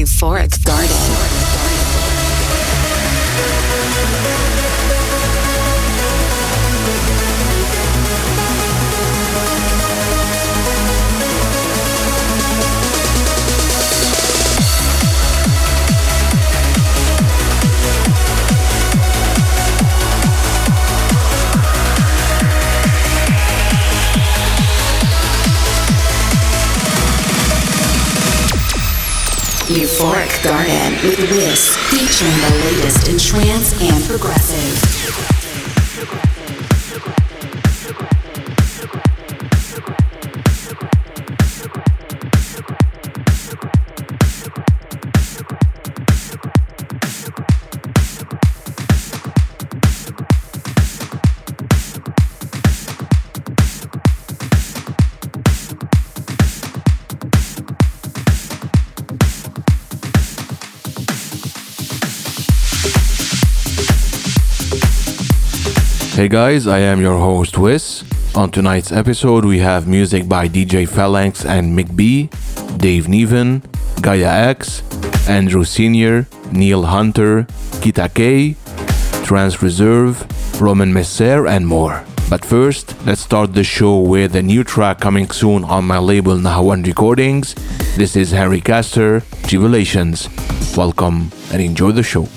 Euphoric Garden. Euphoric Garden with W!SS, featuring the latest in trance and progressive. Hey guys, I am your host W!SS. On tonight's episode, we have music by DJ Phalanx and Mick B, Dave Neven, Gaia X, Andrew Senior, Neil Hunter, Kita K, Trans Reserve, Roman Messer, and more. But first, let's start the show with a new track coming soon on my label Nahawan Recordings. This is Harry Castor, Jubilations. Welcome and enjoy the show.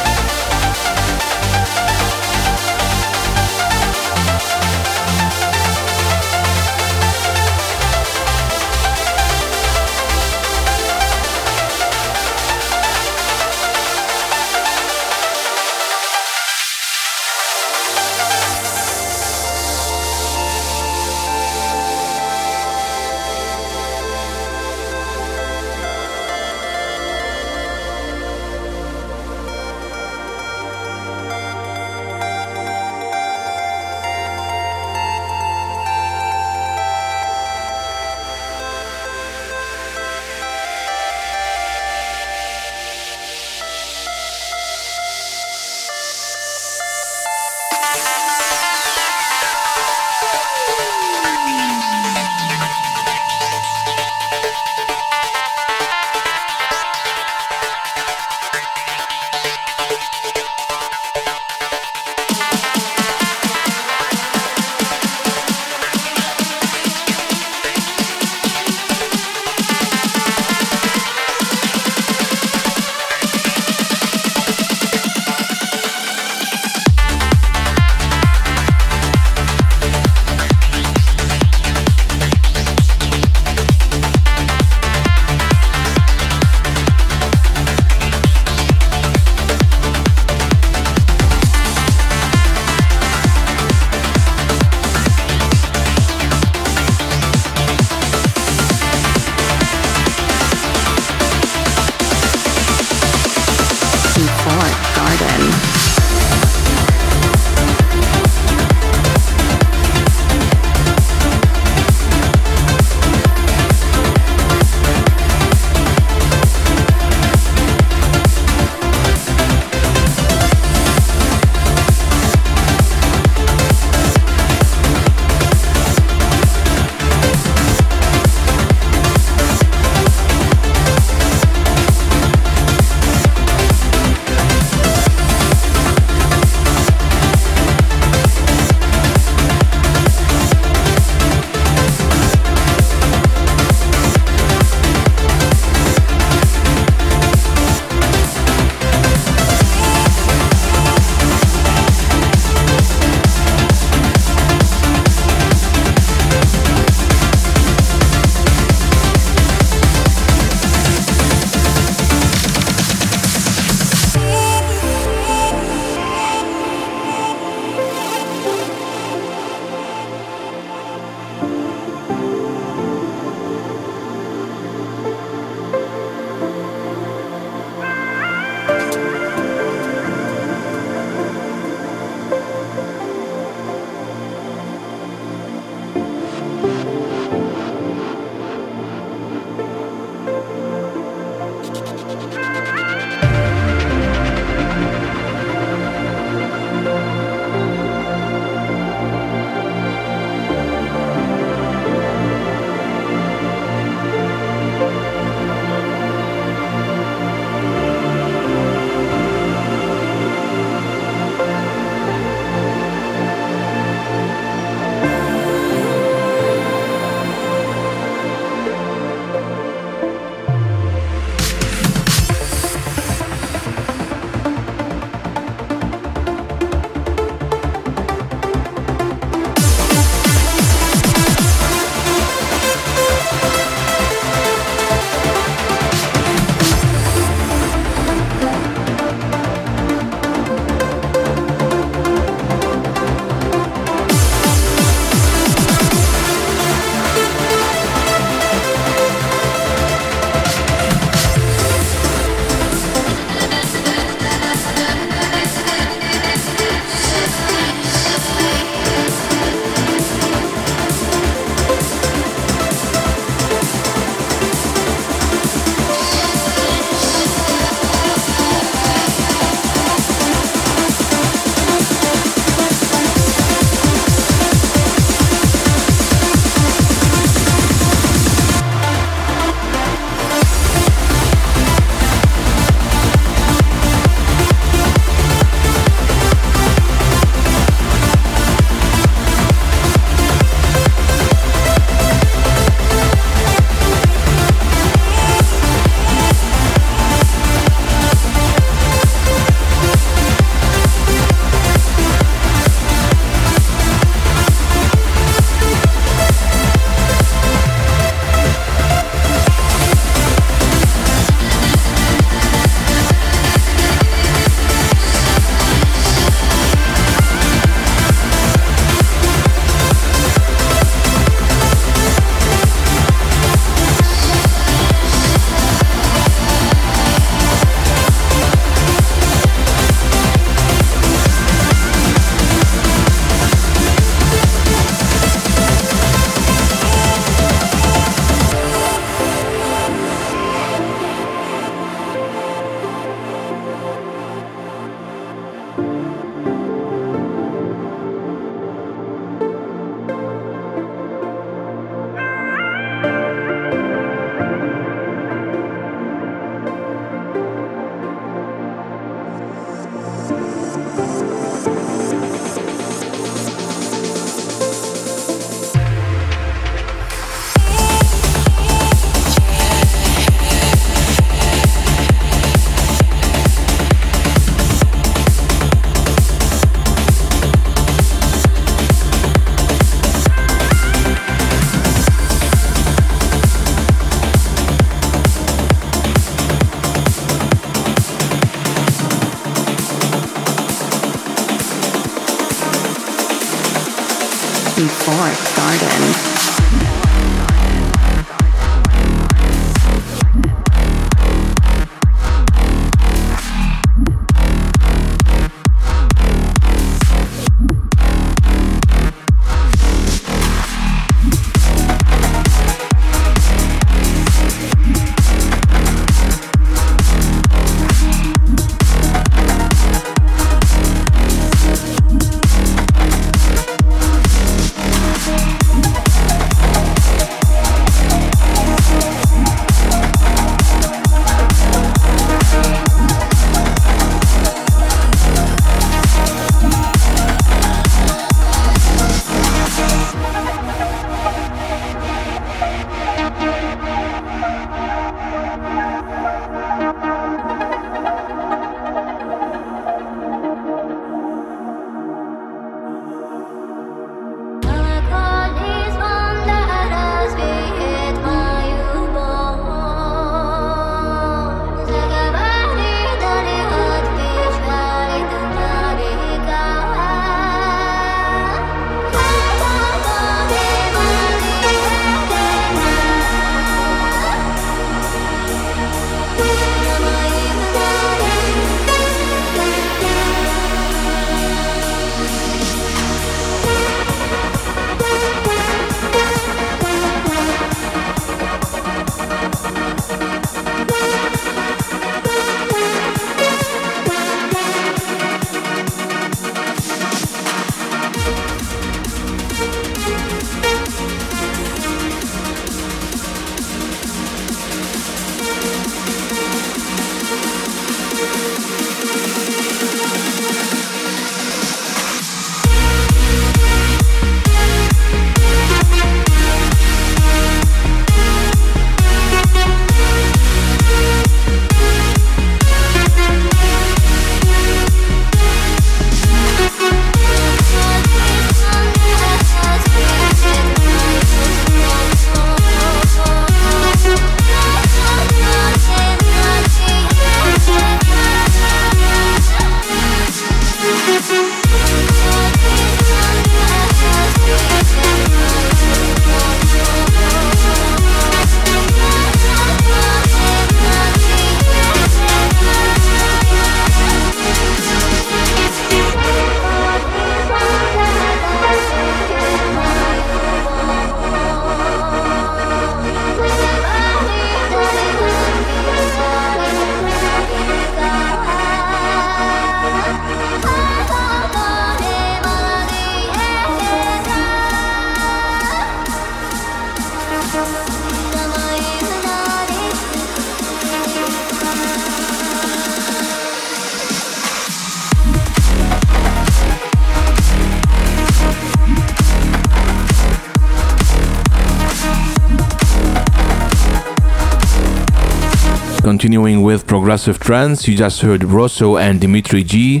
Progressive trance, you just heard Rosso and Dimitri G,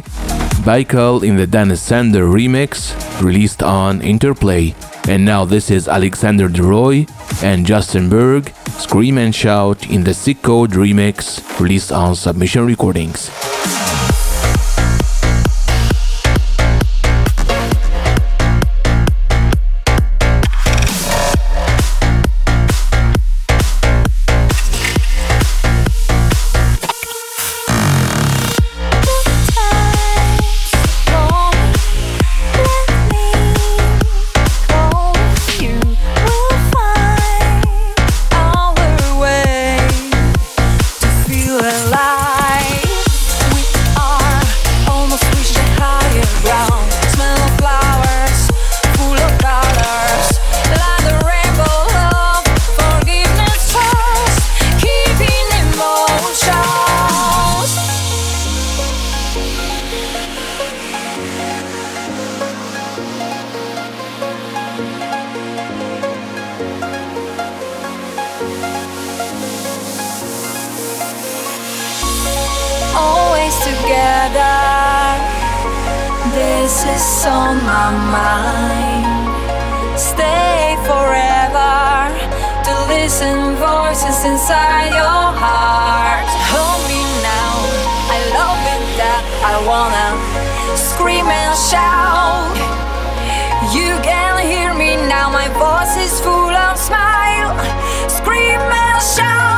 Baikal in the Dennis Sander remix, released on Interplay. And now this is Alexander DeRoy and Justin Berg, Scream and Shout in the Sick Code remix, released on Submission Recordings. time. Stay forever to listen voices inside your heart. Hold me now, I love it that I wanna scream and shout. You can hear me now, my voice is full of smile. Scream and shout.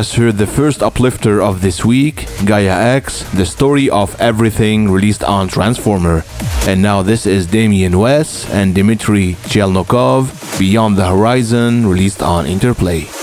Just heard the first uplifter of this week, Gaia X, the story of everything released on Transformer. And now this is Damien West and Dmitry Chelnokov, Beyond the Horizon, released on Interplay.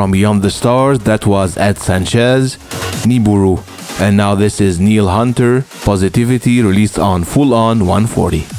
From Beyond the Stars, that was Ed Sanchez, Niburu. And now this is Neil Hunter, Positivity, released on Full On 140.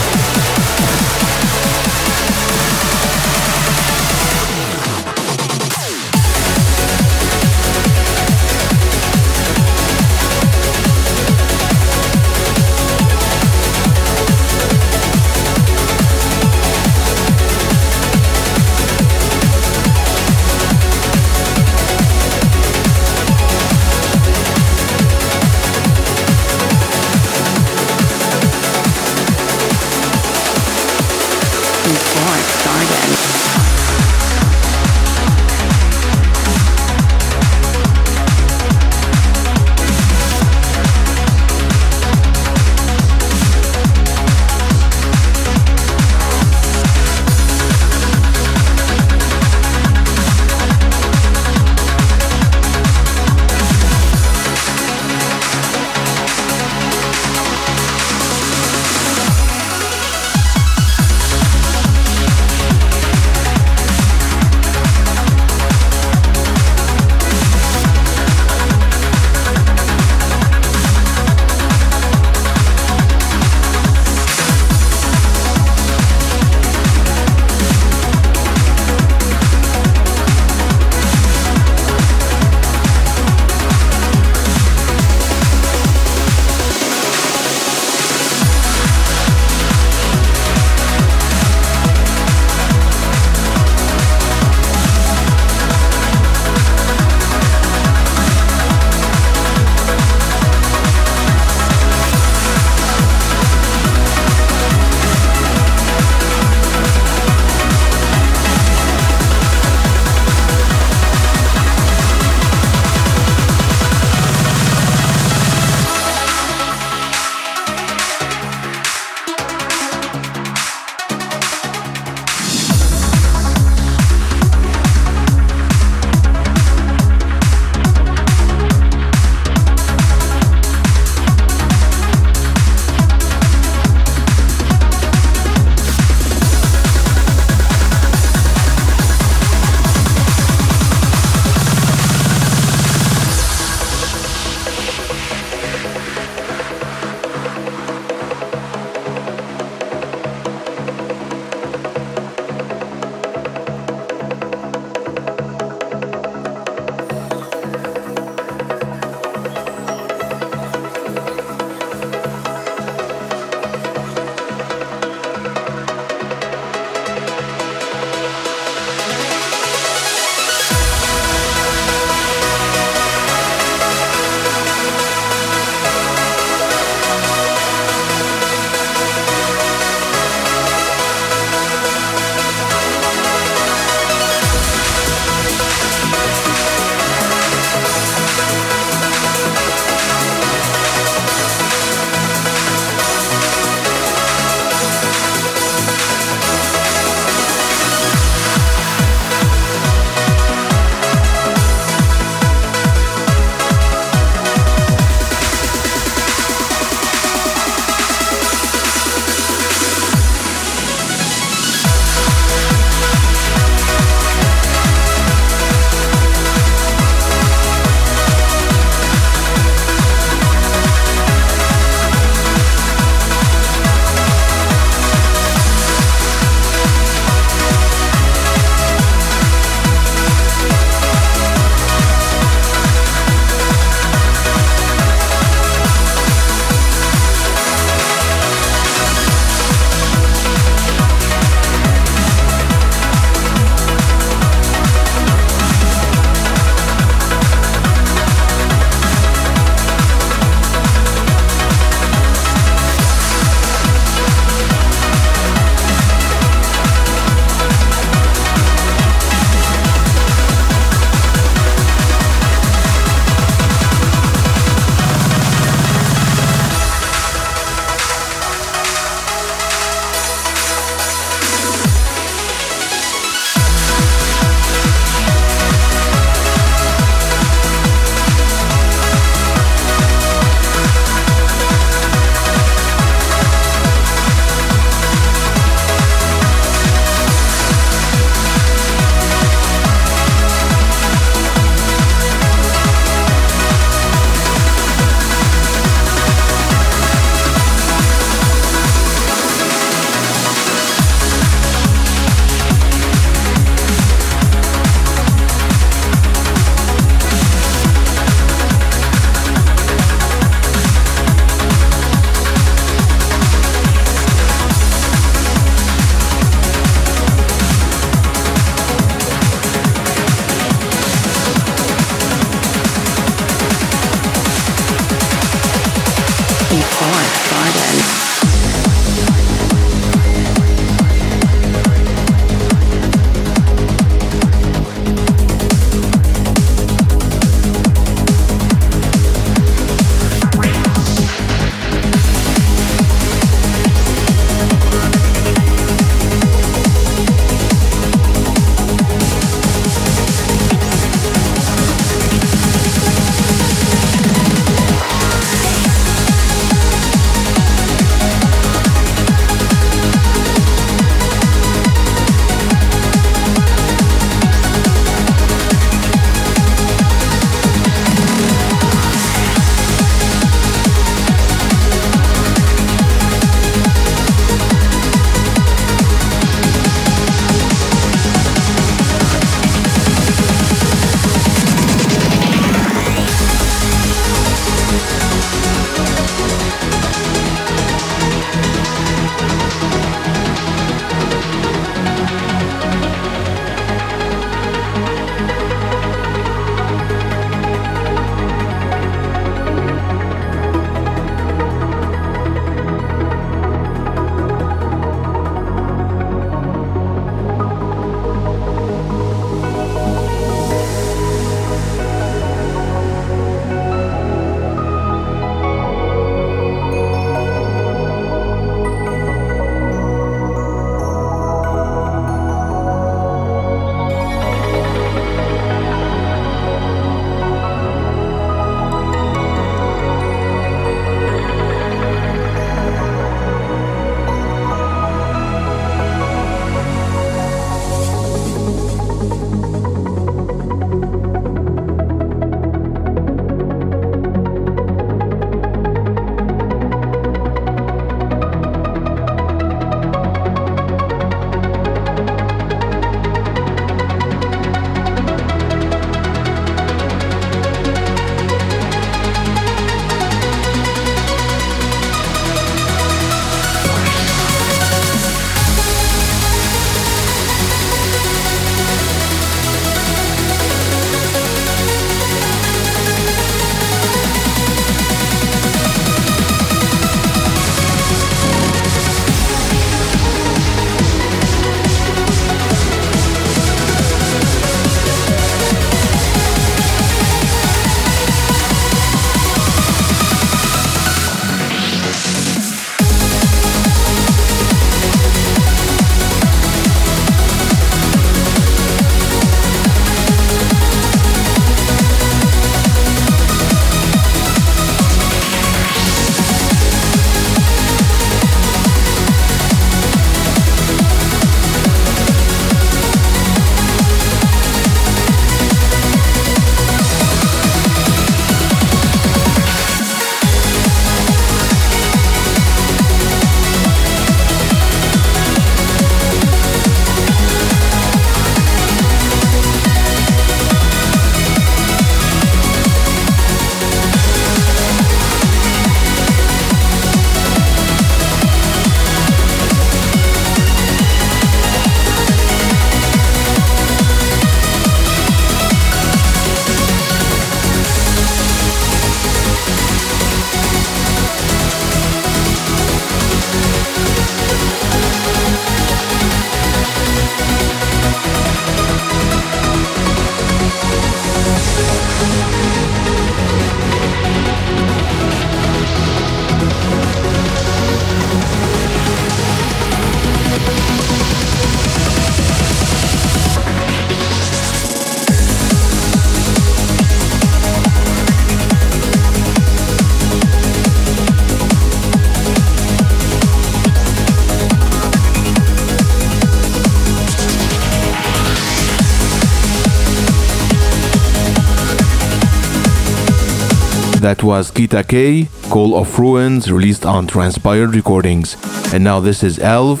That was Kita K, Call of Ruins, released on Transpired Recordings. And now this is Elv,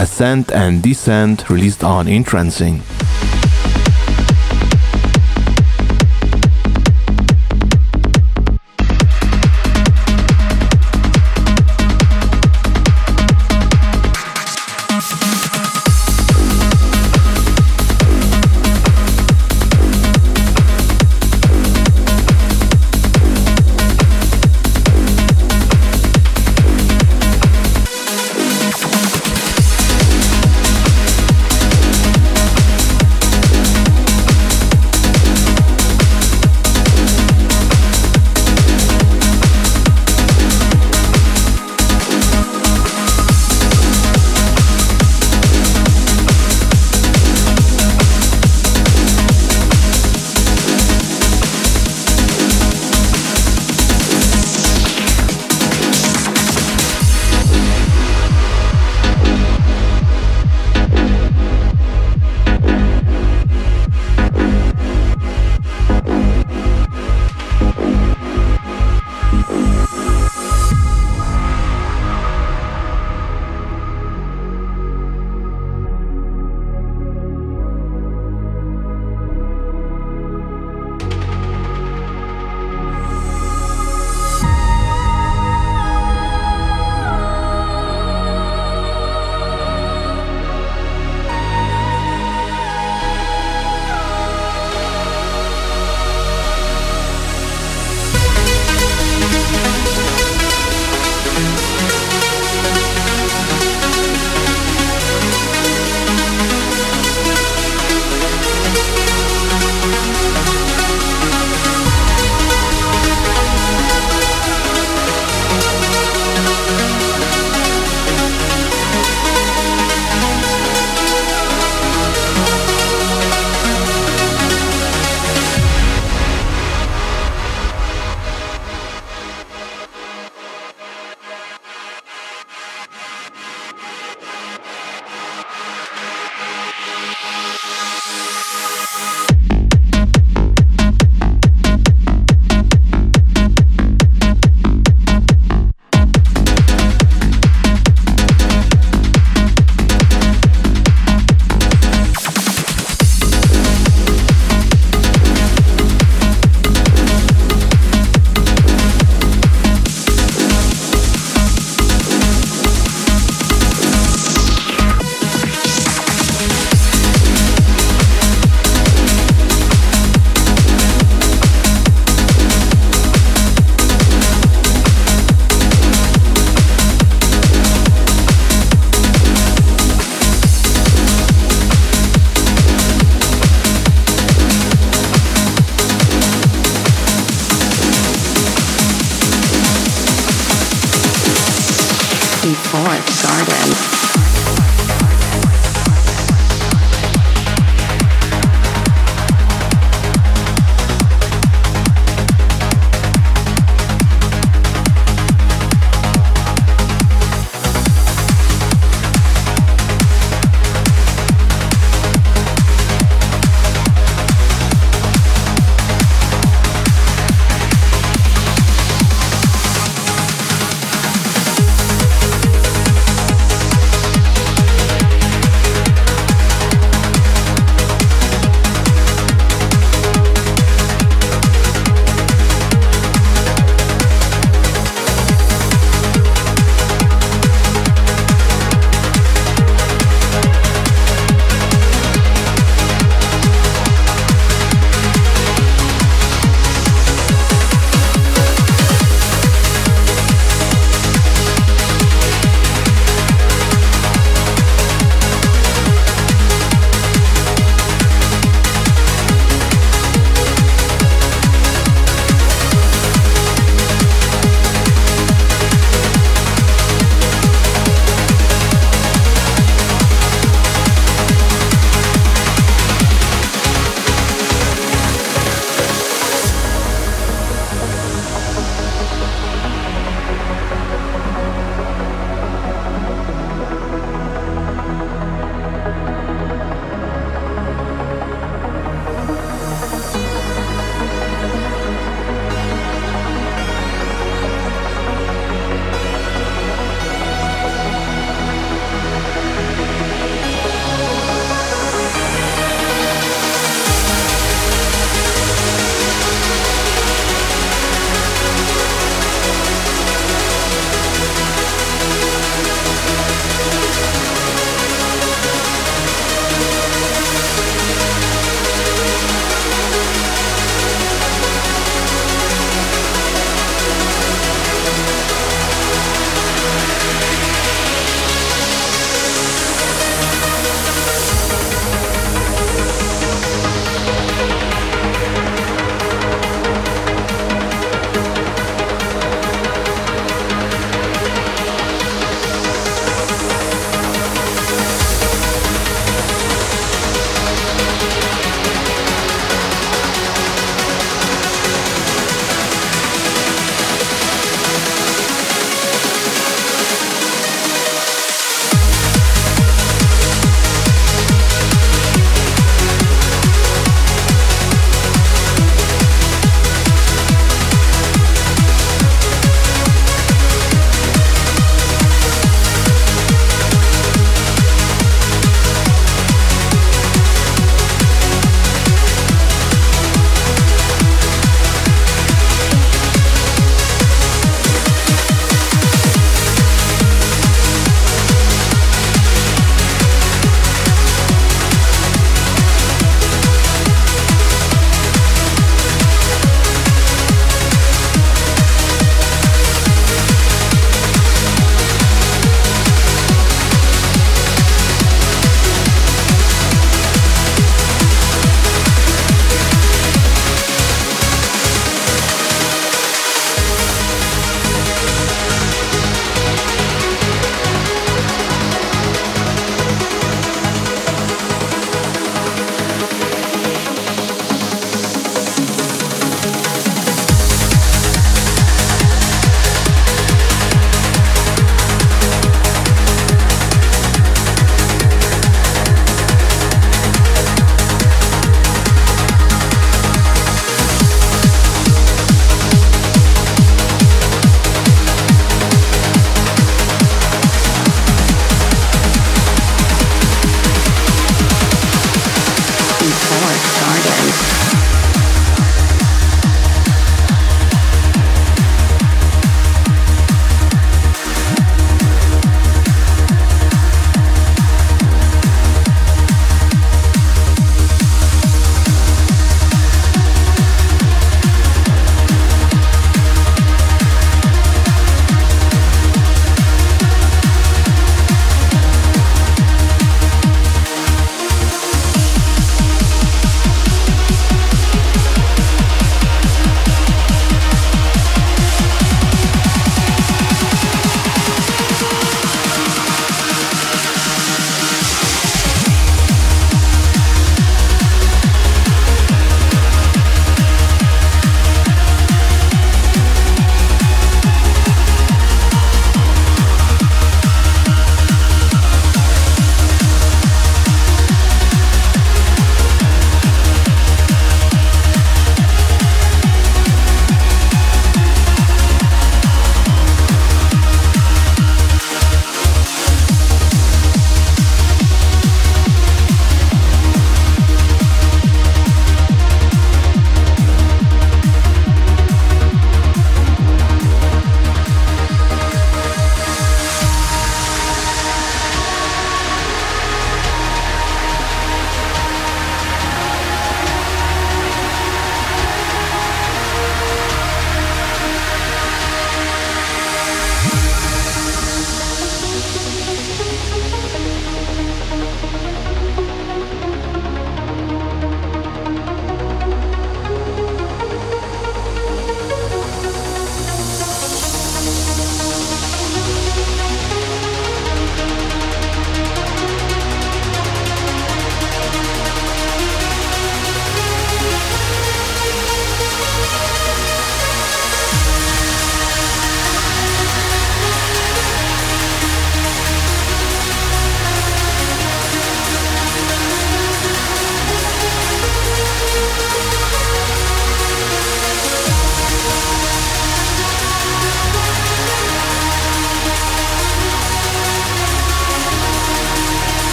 Ascent and Descent, released on Entrancing.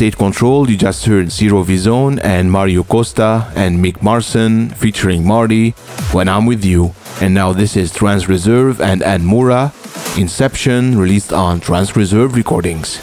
State Control, you just heard Zero Vizone and Mario Costa and Mick Marson featuring Marty when I'm with you. And now this is Trance Reserve and Admura, Inception, released on Trance Reserve Recordings.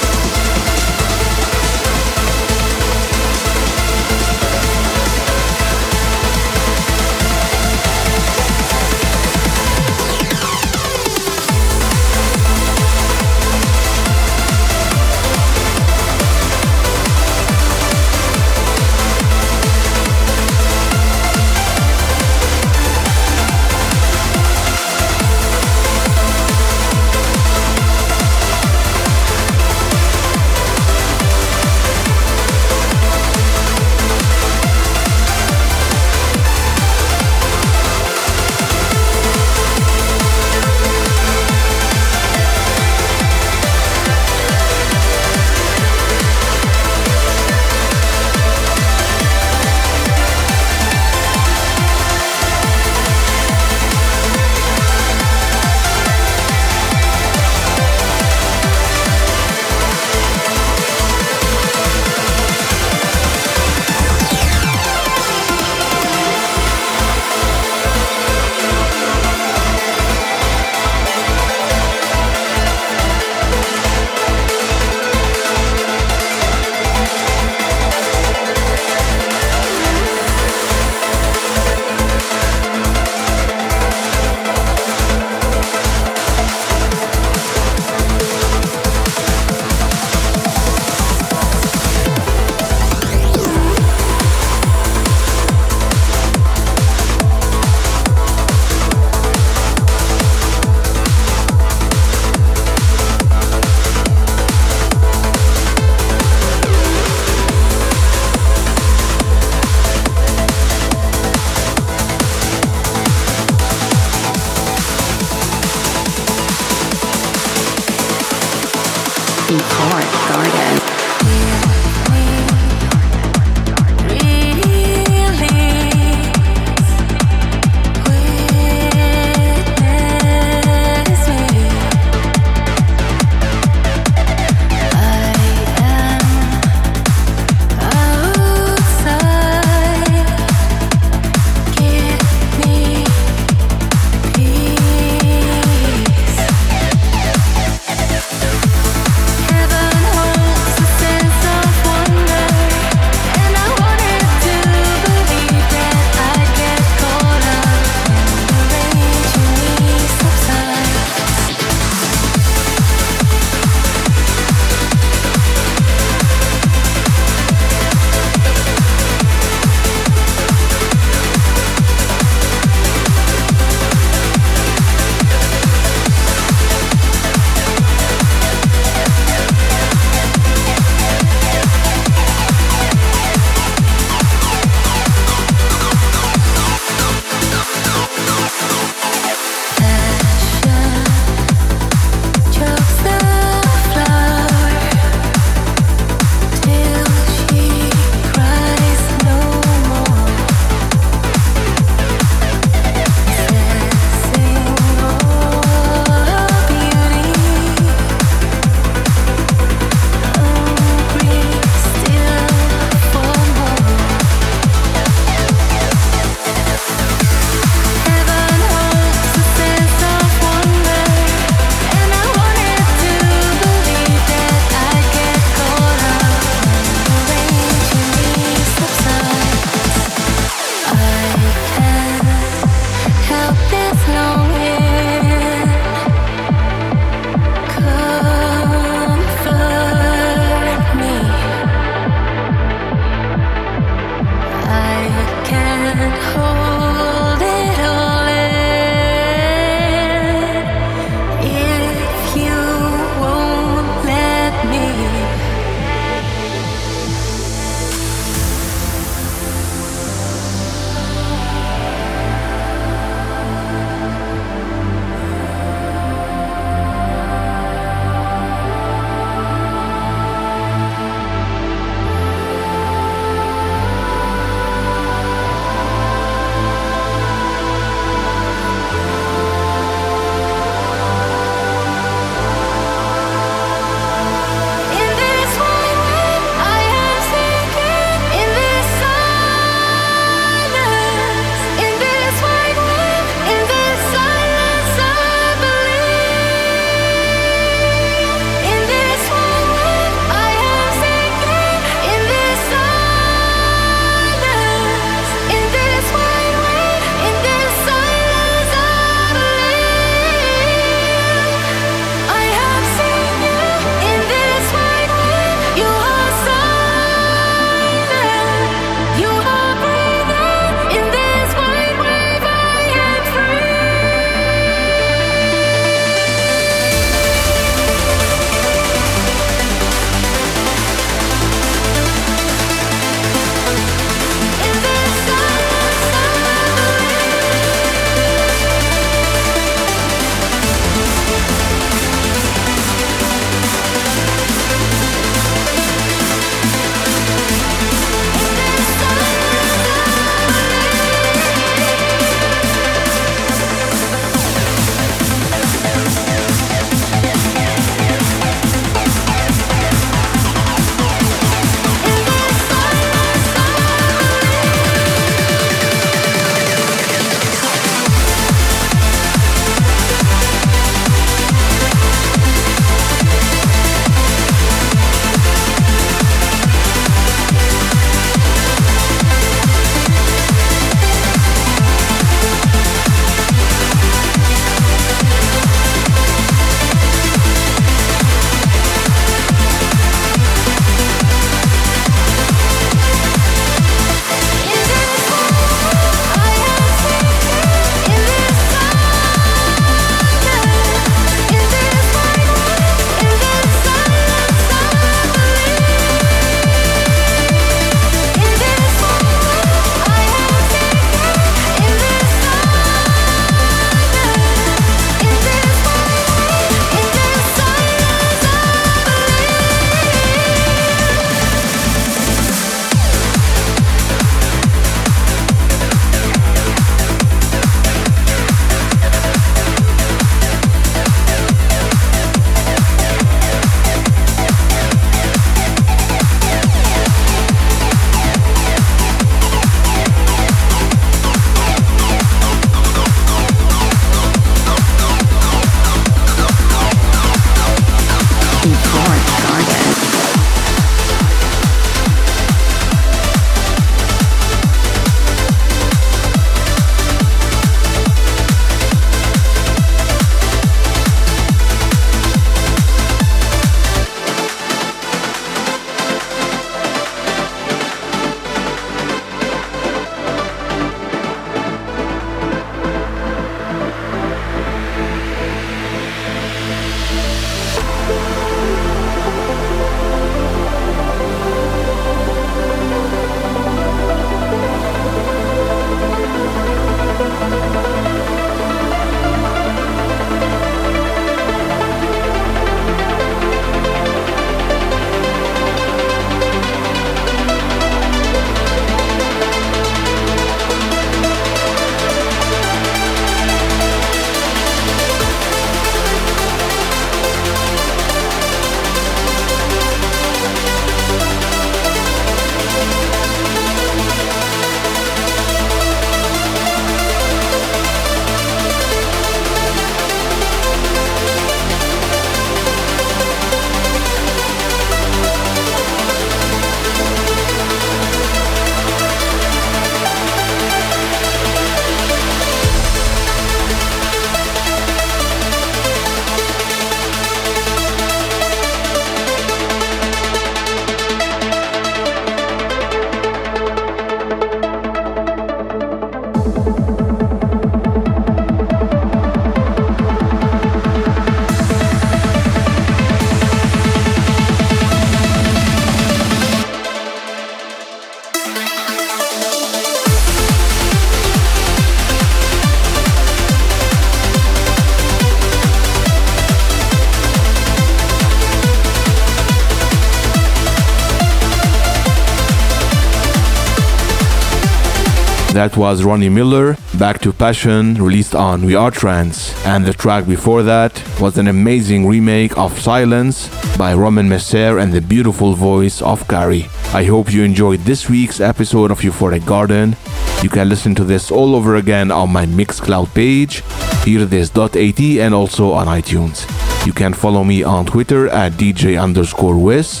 That was Ronnie Miller, Back to Passion, released on We Are Trance. And the track before that was an amazing remake of Silence by Roman Messer and the beautiful voice of Carrie. I hope you enjoyed this week's episode of Euphoric Garden. You can listen to this all over again on my Mixcloud page, hearthis.at, and also on iTunes. You can follow me on Twitter at DJ underscore Wiz,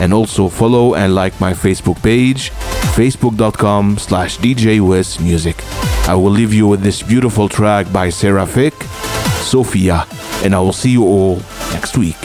and also follow and like my Facebook page, facebook.com slash djwismusic. I will leave you with this beautiful track by Seraphic, Sophia, and I will see you all next week.